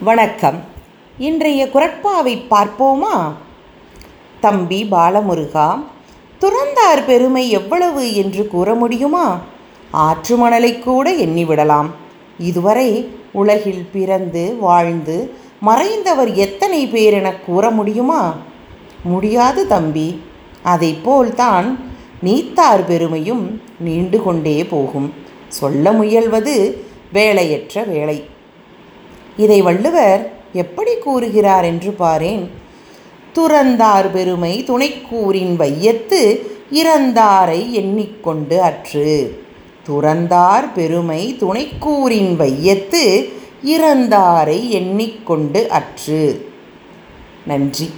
வணக்கம். இன்றைய குரட்பாவை பார்ப்போமா? தம்பி பாலமுருகா துறந்தார் பெருமை எவ்வளவு என்று கூற முடியுமா? ஆற்று மணலை கூட எண்ணிவிடலாம் இதுவரை உலகில் பிறந்து வாழ்ந்து மறைந்தவர் எத்தனை பேர் என கூற முடியுமா? முடியாது தம்பி. அதைப்போல்தான் நீத்தார் பெருமையும் நீண்டு கொண்டே போகும். சொல்ல முயல்வது வேலையற்ற வேலை. இதை வள்ளுவர் எப்படி கூறுகிறார் என்று பாரேன். துறந்தார் பெருமை துணைக்கூறின் வையத்து இறந்தாரை எண்ணிக்கொண்டு அற்று. துறந்தார் பெருமை துணைக்கூறின் வையத்து இறந்தாரை எண்ணிக்கொண்டு அற்று. நன்றி.